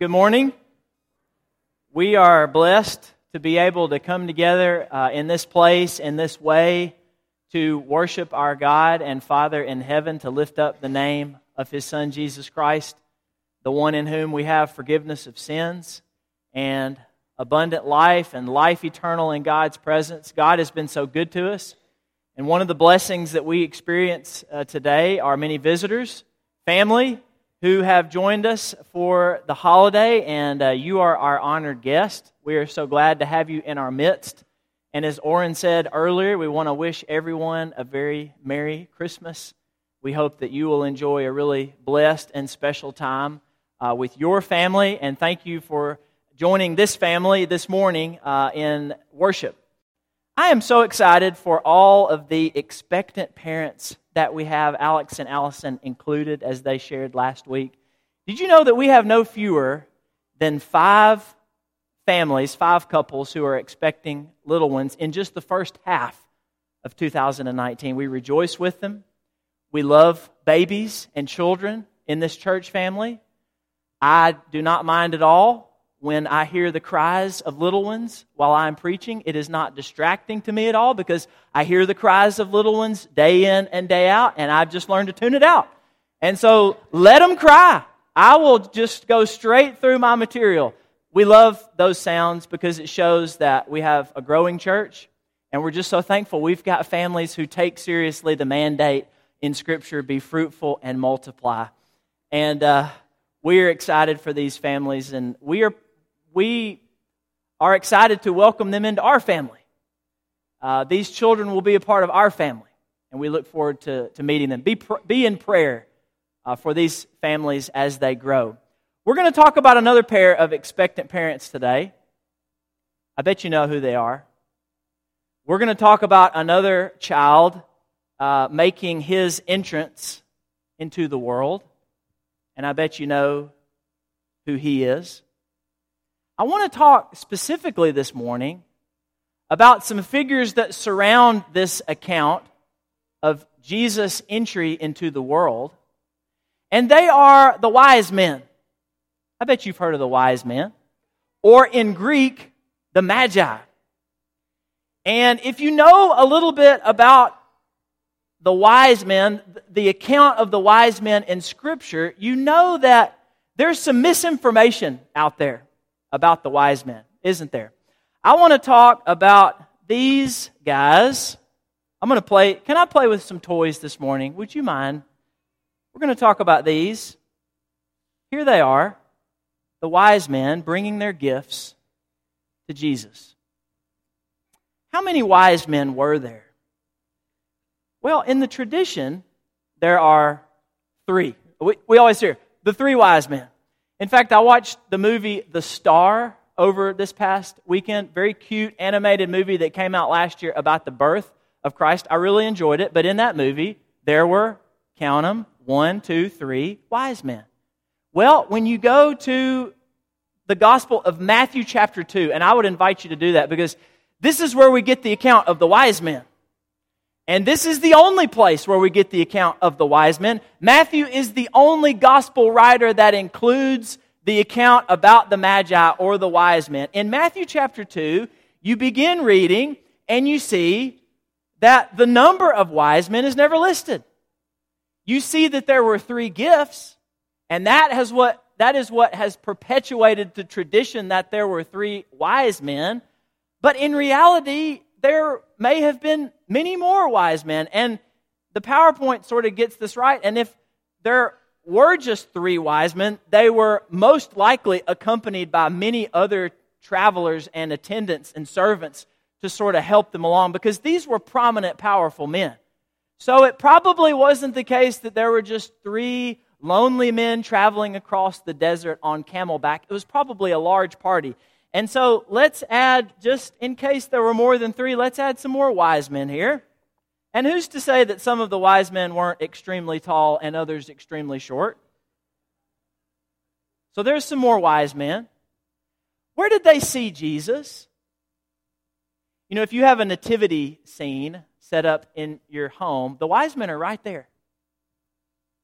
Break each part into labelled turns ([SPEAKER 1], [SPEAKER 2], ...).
[SPEAKER 1] Good morning. We are blessed to be able to come together uh, in this place, in this way, to worship our God and Father in heaven, to lift up the name of His Son, Jesus Christ, the one in whom we have forgiveness of sins and abundant life and life eternal in God's presence. God has been so good to us. And one of the blessings that we experience uh, today are many visitors, family, who have joined us for the holiday, and uh, you are our honored guest. We are so glad to have you in our midst. And as Orrin said earlier, we want to wish everyone a very Merry Christmas. We hope that you will enjoy a really blessed and special time uh, with your family, and thank you for joining this family this morning uh, in worship. I am so excited for all of the expectant parents that we have, Alex and Allison included, as they shared last week. Did you know that we have no fewer than five families, five couples who are expecting little ones in just the first half of 2019? We rejoice with them. We love babies and children in this church family. I do not mind at all when I hear the cries of little ones while I'm preaching, it is not distracting to me at all because I hear the cries of little ones day in and day out, and I've just learned to tune it out. And so let them cry. I will just go straight through my material. We love those sounds because it shows that we have a growing church, and we're just so thankful we've got families who take seriously the mandate in Scripture be fruitful and multiply. And uh, we are excited for these families, and we are we are excited to welcome them into our family. Uh, these children will be a part of our family, and we look forward to, to meeting them. Be, pr- be in prayer uh, for these families as they grow. We're going to talk about another pair of expectant parents today. I bet you know who they are. We're going to talk about another child uh, making his entrance into the world, and I bet you know who he is. I want to talk specifically this morning about some figures that surround this account of Jesus' entry into the world. And they are the wise men. I bet you've heard of the wise men. Or in Greek, the magi. And if you know a little bit about the wise men, the account of the wise men in Scripture, you know that there's some misinformation out there about the wise men, isn't there? I want to talk about these guys. I'm going to play. Can I play with some toys this morning? Would you mind? We're going to talk about these. Here they are the wise men bringing their gifts to Jesus. How many wise men were there? Well, in the tradition, there are three. We, we always hear the three wise men. In fact, I watched the movie The Star over this past weekend. Very cute animated movie that came out last year about the birth of Christ. I really enjoyed it. But in that movie, there were, count them, one, two, three wise men. Well, when you go to the Gospel of Matthew, chapter 2, and I would invite you to do that because this is where we get the account of the wise men. And this is the only place where we get the account of the wise men. Matthew is the only gospel writer that includes the account about the Magi or the wise men. In Matthew chapter 2, you begin reading and you see that the number of wise men is never listed. You see that there were three gifts, and that, has what, that is what has perpetuated the tradition that there were three wise men. But in reality, there may have been many more wise men. And the PowerPoint sort of gets this right. And if there were just three wise men, they were most likely accompanied by many other travelers and attendants and servants to sort of help them along because these were prominent, powerful men. So it probably wasn't the case that there were just three lonely men traveling across the desert on camelback. It was probably a large party. And so let's add, just in case there were more than three, let's add some more wise men here. And who's to say that some of the wise men weren't extremely tall and others extremely short? So there's some more wise men. Where did they see Jesus? You know, if you have a nativity scene set up in your home, the wise men are right there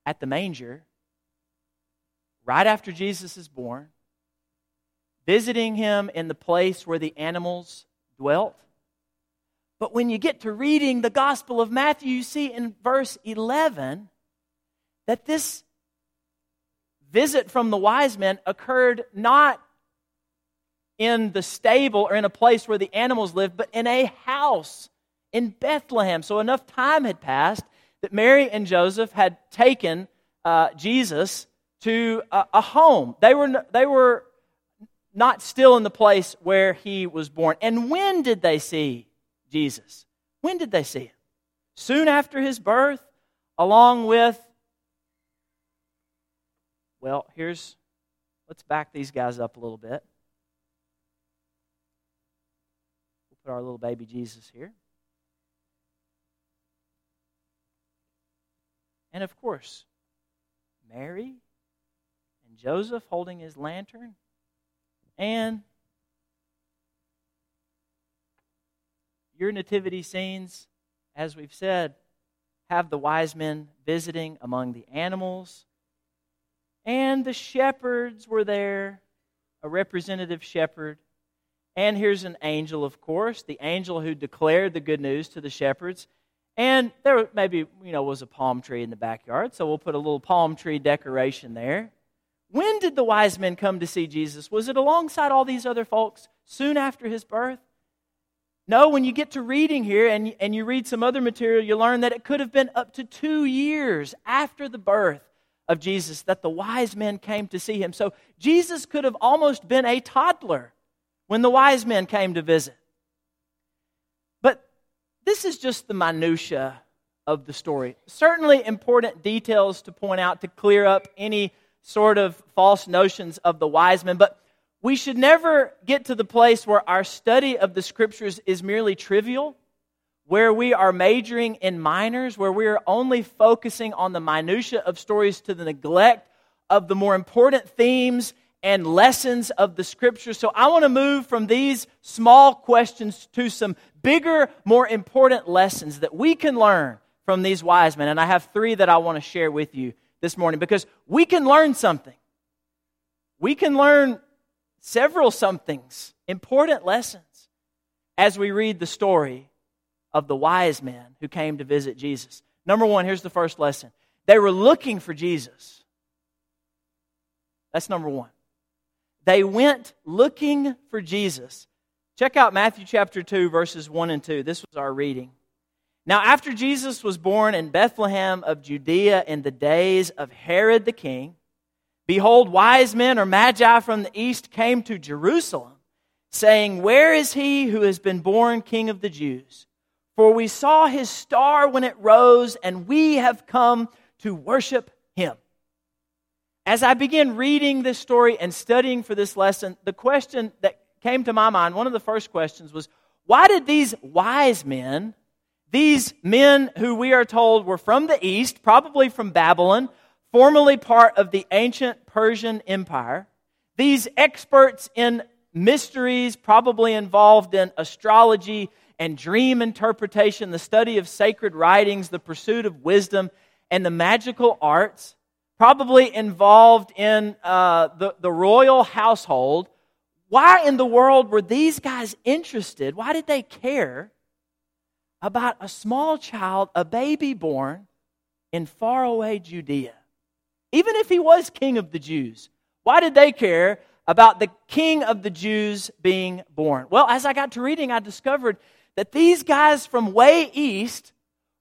[SPEAKER 1] at the manger, right after Jesus is born visiting him in the place where the animals dwelt. But when you get to reading the Gospel of Matthew, you see in verse 11 that this visit from the wise men occurred not in the stable or in a place where the animals lived, but in a house in Bethlehem. So enough time had passed that Mary and Joseph had taken uh, Jesus to a, a home. They were, they were not still in the place where he was born. And when did they see Jesus? When did they see him? Soon after his birth, along with, well, here's, let's back these guys up a little bit. We'll put our little baby Jesus here. And of course, Mary and Joseph holding his lantern and your nativity scenes, as we've said, have the wise men visiting among the animals. And the shepherds were there, a representative shepherd. And here's an angel, of course, the angel who declared the good news to the shepherds. And there maybe, you know, was a palm tree in the backyard, so we'll put a little palm tree decoration there. When did the wise men come to see Jesus? Was it alongside all these other folks soon after his birth? No, when you get to reading here and, and you read some other material, you learn that it could have been up to two years after the birth of Jesus that the wise men came to see him. So Jesus could have almost been a toddler when the wise men came to visit. But this is just the minutia of the story. Certainly important details to point out to clear up any sort of false notions of the wise men, but we should never get to the place where our study of the scriptures is merely trivial, where we are majoring in minors, where we are only focusing on the minutiae of stories to the neglect of the more important themes and lessons of the scriptures. So I want to move from these small questions to some bigger, more important lessons that we can learn from these wise men. And I have three that I want to share with you this morning because we can learn something. We can learn several somethings, important lessons, as we read the story of the wise men who came to visit Jesus. Number one, here's the first lesson they were looking for Jesus. That's number one. They went looking for Jesus. Check out Matthew chapter 2, verses 1 and 2. This was our reading. Now, after Jesus was born in Bethlehem of Judea in the days of Herod the king, Behold, wise men or magi from the east came to Jerusalem, saying, Where is he who has been born king of the Jews? For we saw his star when it rose, and we have come to worship him. As I began reading this story and studying for this lesson, the question that came to my mind, one of the first questions was, why did these wise men, these men who we are told were from the east, probably from Babylon, formerly part of the ancient Persian Empire. These experts in mysteries, probably involved in astrology and dream interpretation, the study of sacred writings, the pursuit of wisdom, and the magical arts, probably involved in uh, the, the royal household. Why in the world were these guys interested? Why did they care about a small child, a baby born in faraway Judea? even if he was king of the Jews. Why did they care about the king of the Jews being born? Well, as I got to reading, I discovered that these guys from way east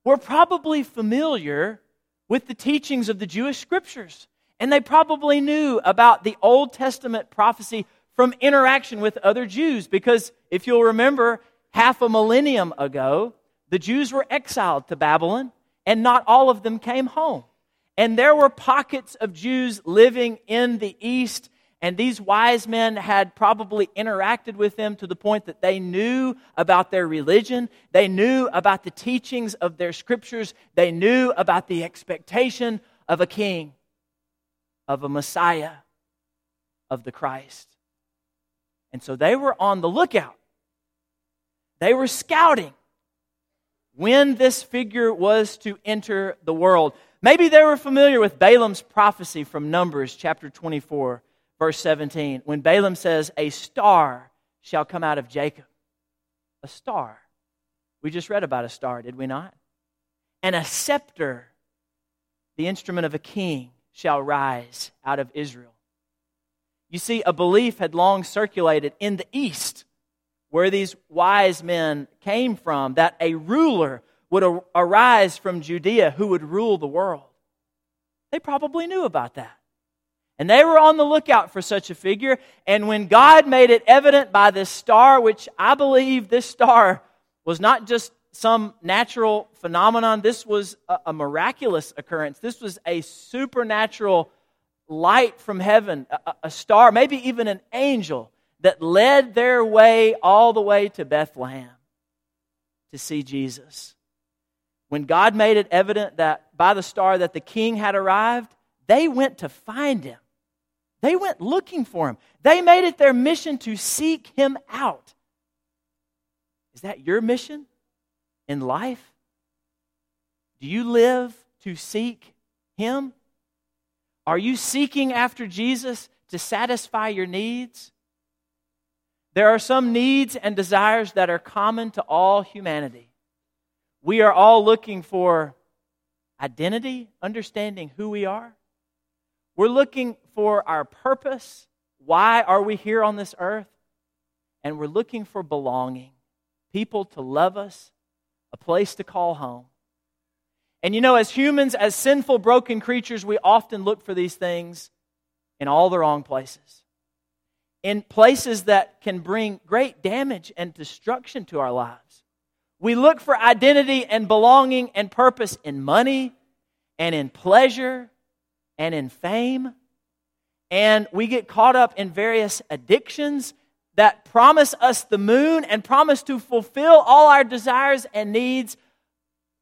[SPEAKER 1] were probably familiar with the teachings of the Jewish scriptures. And they probably knew about the Old Testament prophecy from interaction with other Jews. Because if you'll remember, half a millennium ago, the Jews were exiled to Babylon, and not all of them came home. And there were pockets of Jews living in the east, and these wise men had probably interacted with them to the point that they knew about their religion, they knew about the teachings of their scriptures, they knew about the expectation of a king, of a Messiah, of the Christ. And so they were on the lookout. They were scouting when this figure was to enter the world. Maybe they were familiar with Balaam's prophecy from Numbers chapter 24, verse 17, when Balaam says, A star shall come out of Jacob. A star. We just read about a star, did we not? And a scepter, the instrument of a king, shall rise out of Israel. You see, a belief had long circulated in the East, where these wise men came from, that a ruler would arise from Judea who would rule the world. They probably knew about that. And they were on the lookout for such a figure. And when God made it evident by this star, which I believe this star was not just some natural phenomenon, this was a, a miraculous occurrence. This was a supernatural light from heaven, a, a star, maybe even an angel that led their way all the way to Bethlehem to see Jesus. When God made it evident that by the star that the king had arrived, they went to find him. They went looking for him. They made it their mission to seek him out. Is that your mission in life? Do you live to seek him? Are you seeking after Jesus to satisfy your needs? There are some needs and desires that are common to all humanity. We are all looking for identity, understanding who we are. We're looking for our purpose. Why are we here on this earth? And we're looking for belonging, people to love us, a place to call home. And you know, as humans, as sinful, broken creatures, we often look for these things in all the wrong places. In places that can bring great damage and destruction to our lives. We look for identity and belonging and purpose in money and in pleasure and in fame. And we get caught up in various addictions that promise us the moon and promise to fulfill all our desires and needs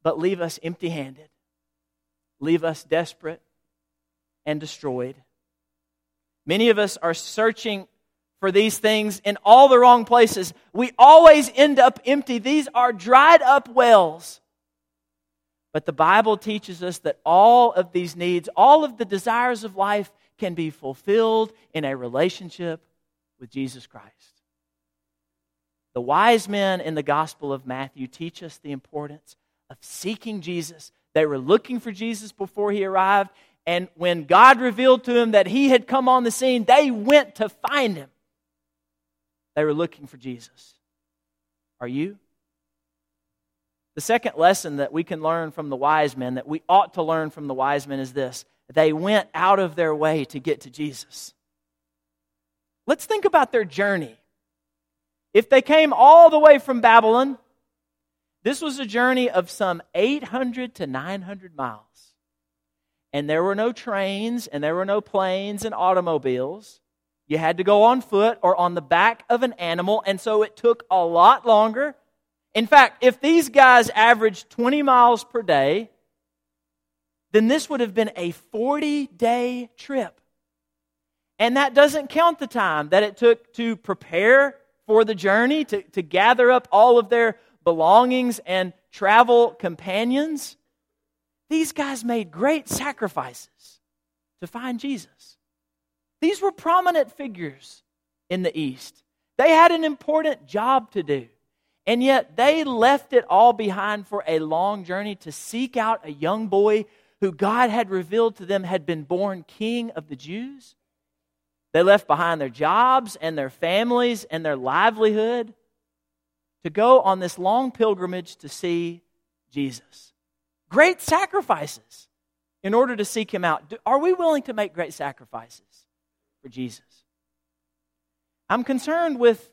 [SPEAKER 1] but leave us empty handed, leave us desperate and destroyed. Many of us are searching for these things in all the wrong places. We always end up empty. These are dried up wells. But the Bible teaches us that all of these needs, all of the desires of life, can be fulfilled in a relationship with Jesus Christ. The wise men in the Gospel of Matthew teach us the importance of seeking Jesus. They were looking for Jesus before he arrived. And when God revealed to them that he had come on the scene, they went to find him. They were looking for Jesus. Are you? The second lesson that we can learn from the wise men, that we ought to learn from the wise men, is this they went out of their way to get to Jesus. Let's think about their journey. If they came all the way from Babylon, this was a journey of some 800 to 900 miles. And there were no trains, and there were no planes and automobiles. You had to go on foot or on the back of an animal, and so it took a lot longer. In fact, if these guys averaged 20 miles per day, then this would have been a 40 day trip. And that doesn't count the time that it took to prepare for the journey, to, to gather up all of their belongings and travel companions. These guys made great sacrifices to find Jesus. These were prominent figures in the East. They had an important job to do. And yet they left it all behind for a long journey to seek out a young boy who God had revealed to them had been born king of the Jews. They left behind their jobs and their families and their livelihood to go on this long pilgrimage to see Jesus. Great sacrifices in order to seek him out. Are we willing to make great sacrifices for Jesus? I'm concerned with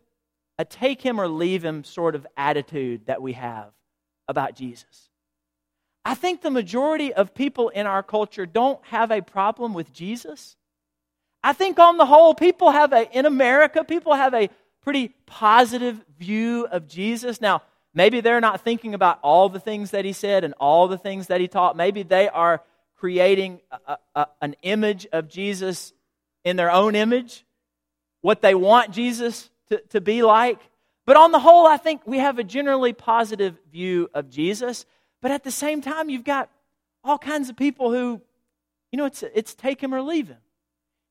[SPEAKER 1] a take him or leave him sort of attitude that we have about Jesus. I think the majority of people in our culture don't have a problem with Jesus. I think on the whole, people have a, in America, people have a pretty positive view of Jesus. Now, maybe they're not thinking about all the things that he said and all the things that he taught. Maybe they are creating a, a, an image of Jesus in their own image, what they want Jesus to, to be like. But on the whole, I think we have a generally positive view of Jesus. But at the same time, you've got all kinds of people who, you know, it's, it's take him or leave him.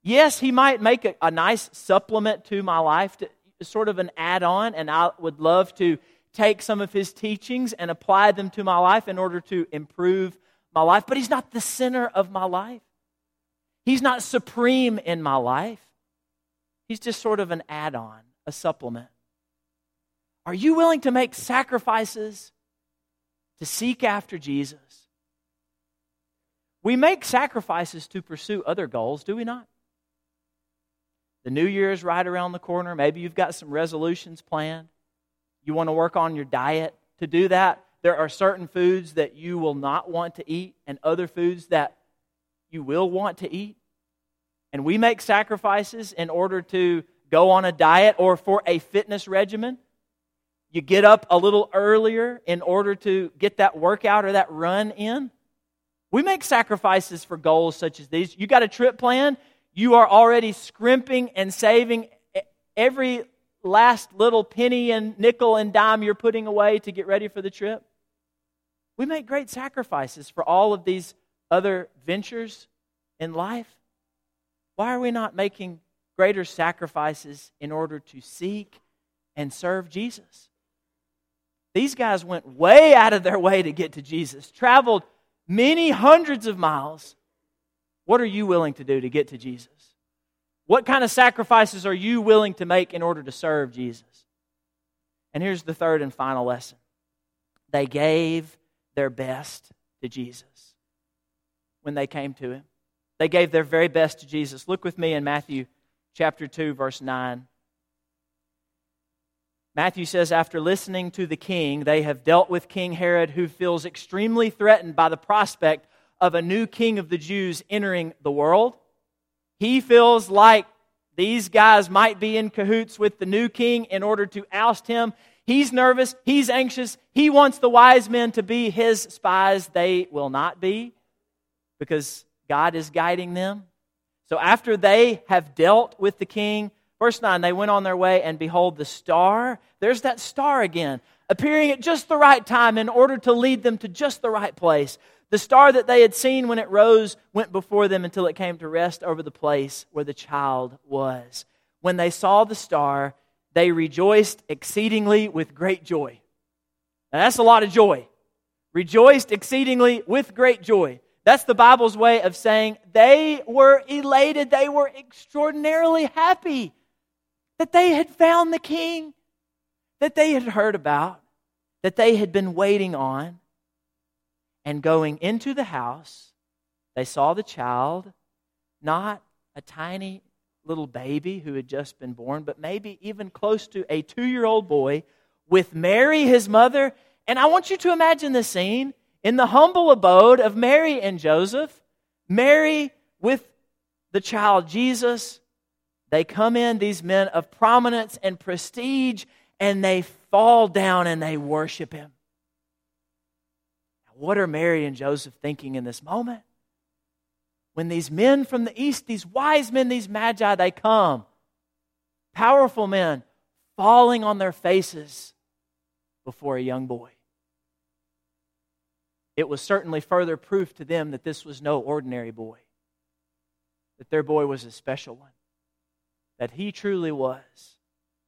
[SPEAKER 1] Yes, he might make a, a nice supplement to my life, to, sort of an add on, and I would love to take some of his teachings and apply them to my life in order to improve my life. But he's not the center of my life, he's not supreme in my life. He's just sort of an add on, a supplement. Are you willing to make sacrifices to seek after Jesus? We make sacrifices to pursue other goals, do we not? The new year is right around the corner. Maybe you've got some resolutions planned. You want to work on your diet. To do that, there are certain foods that you will not want to eat and other foods that you will want to eat. And we make sacrifices in order to go on a diet or for a fitness regimen. You get up a little earlier in order to get that workout or that run in. We make sacrifices for goals such as these. You got a trip planned, you are already scrimping and saving every last little penny and nickel and dime you're putting away to get ready for the trip. We make great sacrifices for all of these other ventures in life. Why are we not making greater sacrifices in order to seek and serve Jesus? These guys went way out of their way to get to Jesus, traveled many hundreds of miles. What are you willing to do to get to Jesus? What kind of sacrifices are you willing to make in order to serve Jesus? And here's the third and final lesson they gave their best to Jesus when they came to him. They gave their very best to Jesus. Look with me in Matthew chapter 2, verse 9. Matthew says, after listening to the king, they have dealt with King Herod, who feels extremely threatened by the prospect of a new king of the Jews entering the world. He feels like these guys might be in cahoots with the new king in order to oust him. He's nervous. He's anxious. He wants the wise men to be his spies. They will not be because God is guiding them. So after they have dealt with the king, Verse 9, they went on their way, and behold, the star, there's that star again, appearing at just the right time in order to lead them to just the right place. The star that they had seen when it rose went before them until it came to rest over the place where the child was. When they saw the star, they rejoiced exceedingly with great joy. Now, that's a lot of joy. Rejoiced exceedingly with great joy. That's the Bible's way of saying they were elated, they were extraordinarily happy that they had found the king that they had heard about, that they had been waiting on. And going into the house, they saw the child, not a tiny little baby who had just been born, but maybe even close to a two year old boy with Mary, his mother. And I want you to imagine the scene in the humble abode of Mary and Joseph. Mary with the child Jesus, they come in, these men of prominence and prestige, and they fall down and they worship him. What are Mary and Joseph thinking in this moment? When these men from the east, these wise men, these magi, they come, powerful men, falling on their faces before a young boy. It was certainly further proof to them that this was no ordinary boy, that their boy was a special one that he truly was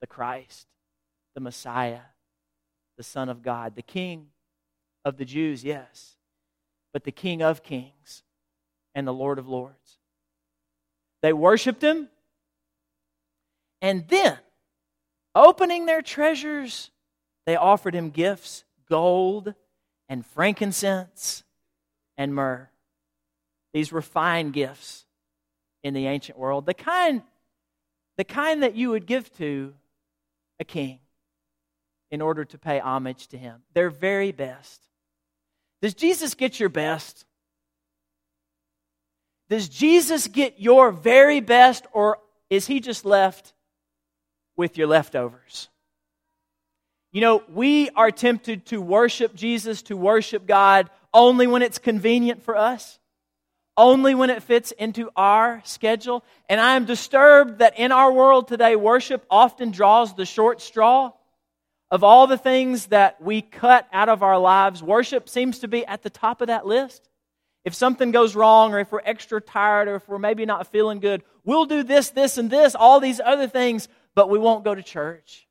[SPEAKER 1] the Christ, the Messiah, the Son of God, the King of the Jews, yes, but the King of kings and the Lord of lords. They worshiped him, and then, opening their treasures, they offered him gifts gold and frankincense and myrrh. These were fine gifts in the ancient world, the kind the kind that you would give to a king in order to pay homage to him. Their very best. Does Jesus get your best? Does Jesus get your very best, or is he just left with your leftovers? You know, we are tempted to worship Jesus, to worship God, only when it's convenient for us only when it fits into our schedule. And I am disturbed that in our world today, worship often draws the short straw. Of all the things that we cut out of our lives, worship seems to be at the top of that list. If something goes wrong, or if we're extra tired, or if we're maybe not feeling good, we'll do this, this, and this, all these other things, but we won't go to church.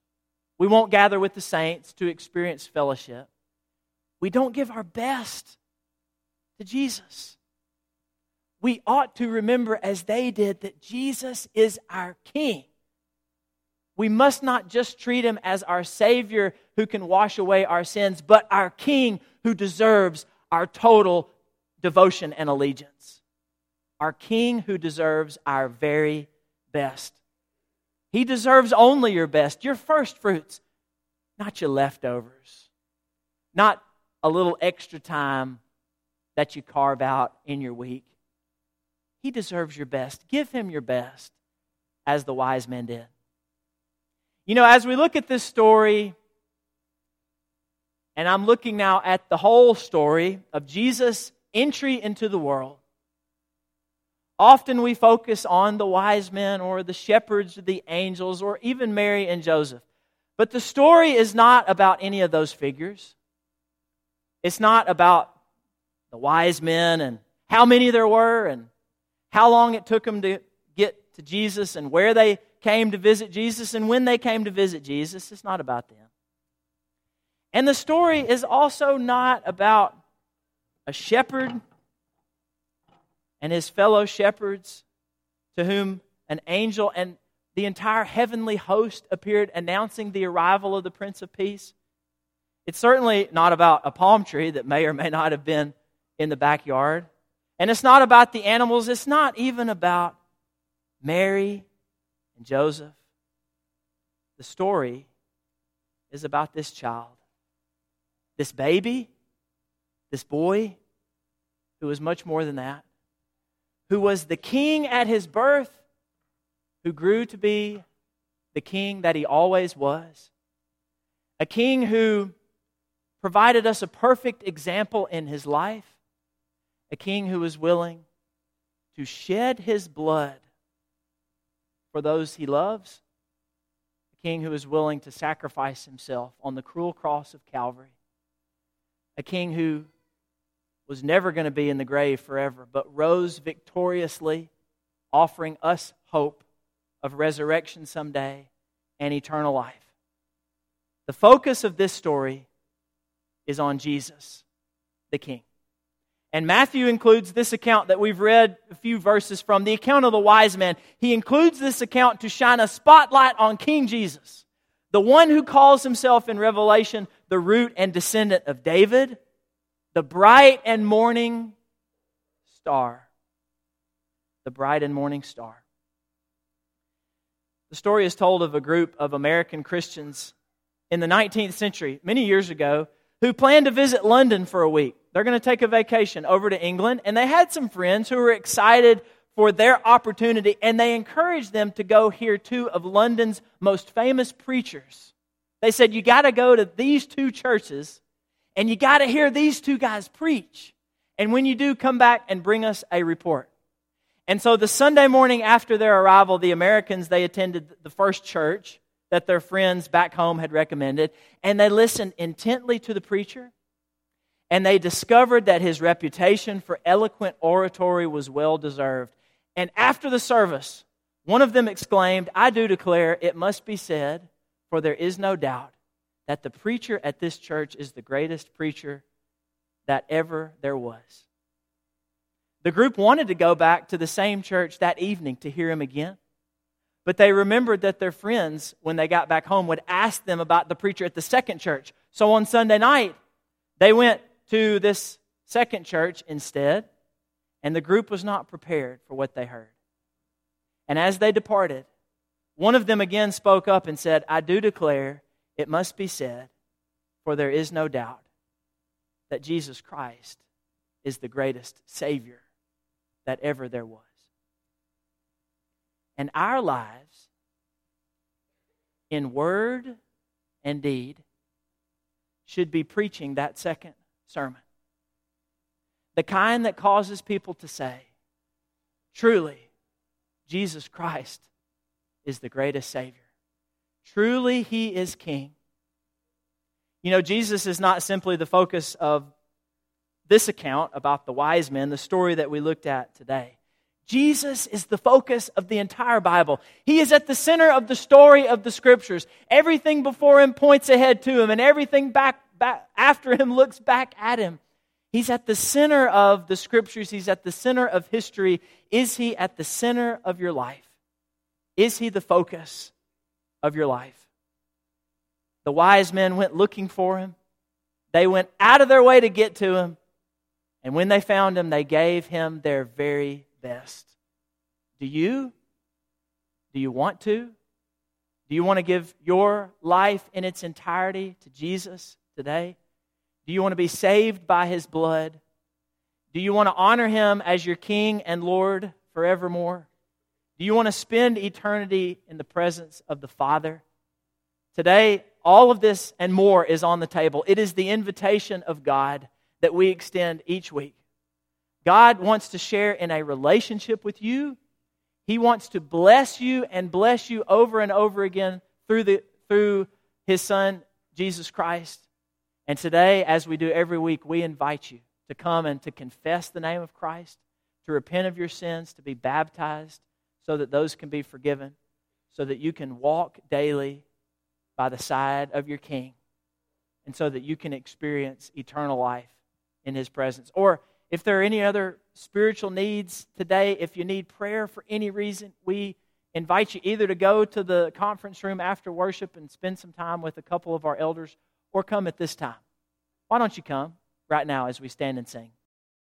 [SPEAKER 1] We won't gather with the saints to experience fellowship. We don't give our best to Jesus. We ought to remember, as they did, that Jesus is our King. We must not just treat him as our Savior who can wash away our sins, but our King who deserves our total devotion and allegiance. Our King who deserves our very best. He deserves only your best, your first fruits, not your leftovers, not a little extra time that you carve out in your week. He deserves your best. Give him your best, as the wise men did. You know, as we look at this story, and I'm looking now at the whole story of Jesus' entry into the world, often we focus on the wise men or the shepherds or the angels or even Mary and Joseph. But the story is not about any of those figures. It's not about the wise men and how many there were and how long it took them to get to Jesus and where they came to visit Jesus and when they came to visit Jesus. It's not about them. And the story is also not about a shepherd and his fellow shepherds to whom an angel and the entire heavenly host appeared announcing the arrival of the Prince of Peace. It's certainly not about a palm tree that may or may not have been in the backyard. And it's not about the animals. It's not even about Mary and Joseph. The story is about this child, this baby, this boy, who is much more than that, who was the king at his birth, who grew to be the king that he always was, a king who provided us a perfect example in his life, a king who was willing to shed his blood for those he loves, a king who is willing to sacrifice himself on the cruel cross of Calvary, a king who was never going to be in the grave forever, but rose victoriously, offering us hope of resurrection someday and eternal life. The focus of this story is on Jesus, the King. And Matthew includes this account that we've read a few verses from, the account of the wise men. He includes this account to shine a spotlight on King Jesus, the one who calls himself in Revelation the root and descendant of David, the bright and morning star. The bright and morning star. The story is told of a group of American Christians in the 19th century, many years ago, who planned to visit London for a week. They're going to take a vacation over to England, and they had some friends who were excited for their opportunity, and they encouraged them to go hear two of London's most famous preachers. They said, You got to go to these two churches, and you got to hear these two guys preach. And when you do, come back and bring us a report. And so the Sunday morning after their arrival, the Americans, they attended the first church that their friends back home had recommended, and they listened intently to the preacher, and they discovered that his reputation for eloquent oratory was well deserved. And after the service, one of them exclaimed, I do declare it must be said, for there is no doubt that the preacher at this church is the greatest preacher that ever there was. The group wanted to go back to the same church that evening to hear him again. But they remembered that their friends, when they got back home, would ask them about the preacher at the second church. So on Sunday night, they went to this second church instead, and the group was not prepared for what they heard. And as they departed, one of them again spoke up and said, I do declare it must be said, for there is no doubt that Jesus Christ is the greatest Savior that ever there was. And our lives, in word and deed, should be preaching that second sermon. The kind that causes people to say, truly, Jesus Christ is the greatest Savior. Truly, He is King. You know, Jesus is not simply the focus of this account about the wise men, the story that we looked at today. Jesus is the focus of the entire Bible. He is at the center of the story of the scriptures. Everything before him points ahead to him, and everything back, back after him looks back at him. He's at the center of the scriptures, he's at the center of history. Is he at the center of your life? Is he the focus of your life? The wise men went looking for him. They went out of their way to get to him. And when they found him, they gave him their very best. Do you? Do you want to? Do you want to give your life in its entirety to Jesus today? Do you want to be saved by his blood? Do you want to honor him as your King and Lord forevermore? Do you want to spend eternity in the presence of the Father? Today, all of this and more is on the table. It is the invitation of God that we extend each week. God wants to share in a relationship with you. He wants to bless you and bless you over and over again through, the, through His Son, Jesus Christ. And today, as we do every week, we invite you to come and to confess the name of Christ, to repent of your sins, to be baptized so that those can be forgiven, so that you can walk daily by the side of your King, and so that you can experience eternal life in His presence. Or if there are any other spiritual needs today, if you need prayer for any reason, we invite you either to go to the conference room after worship and spend some time with a couple of our elders or come at this time. Why don't you come right now as we stand and sing?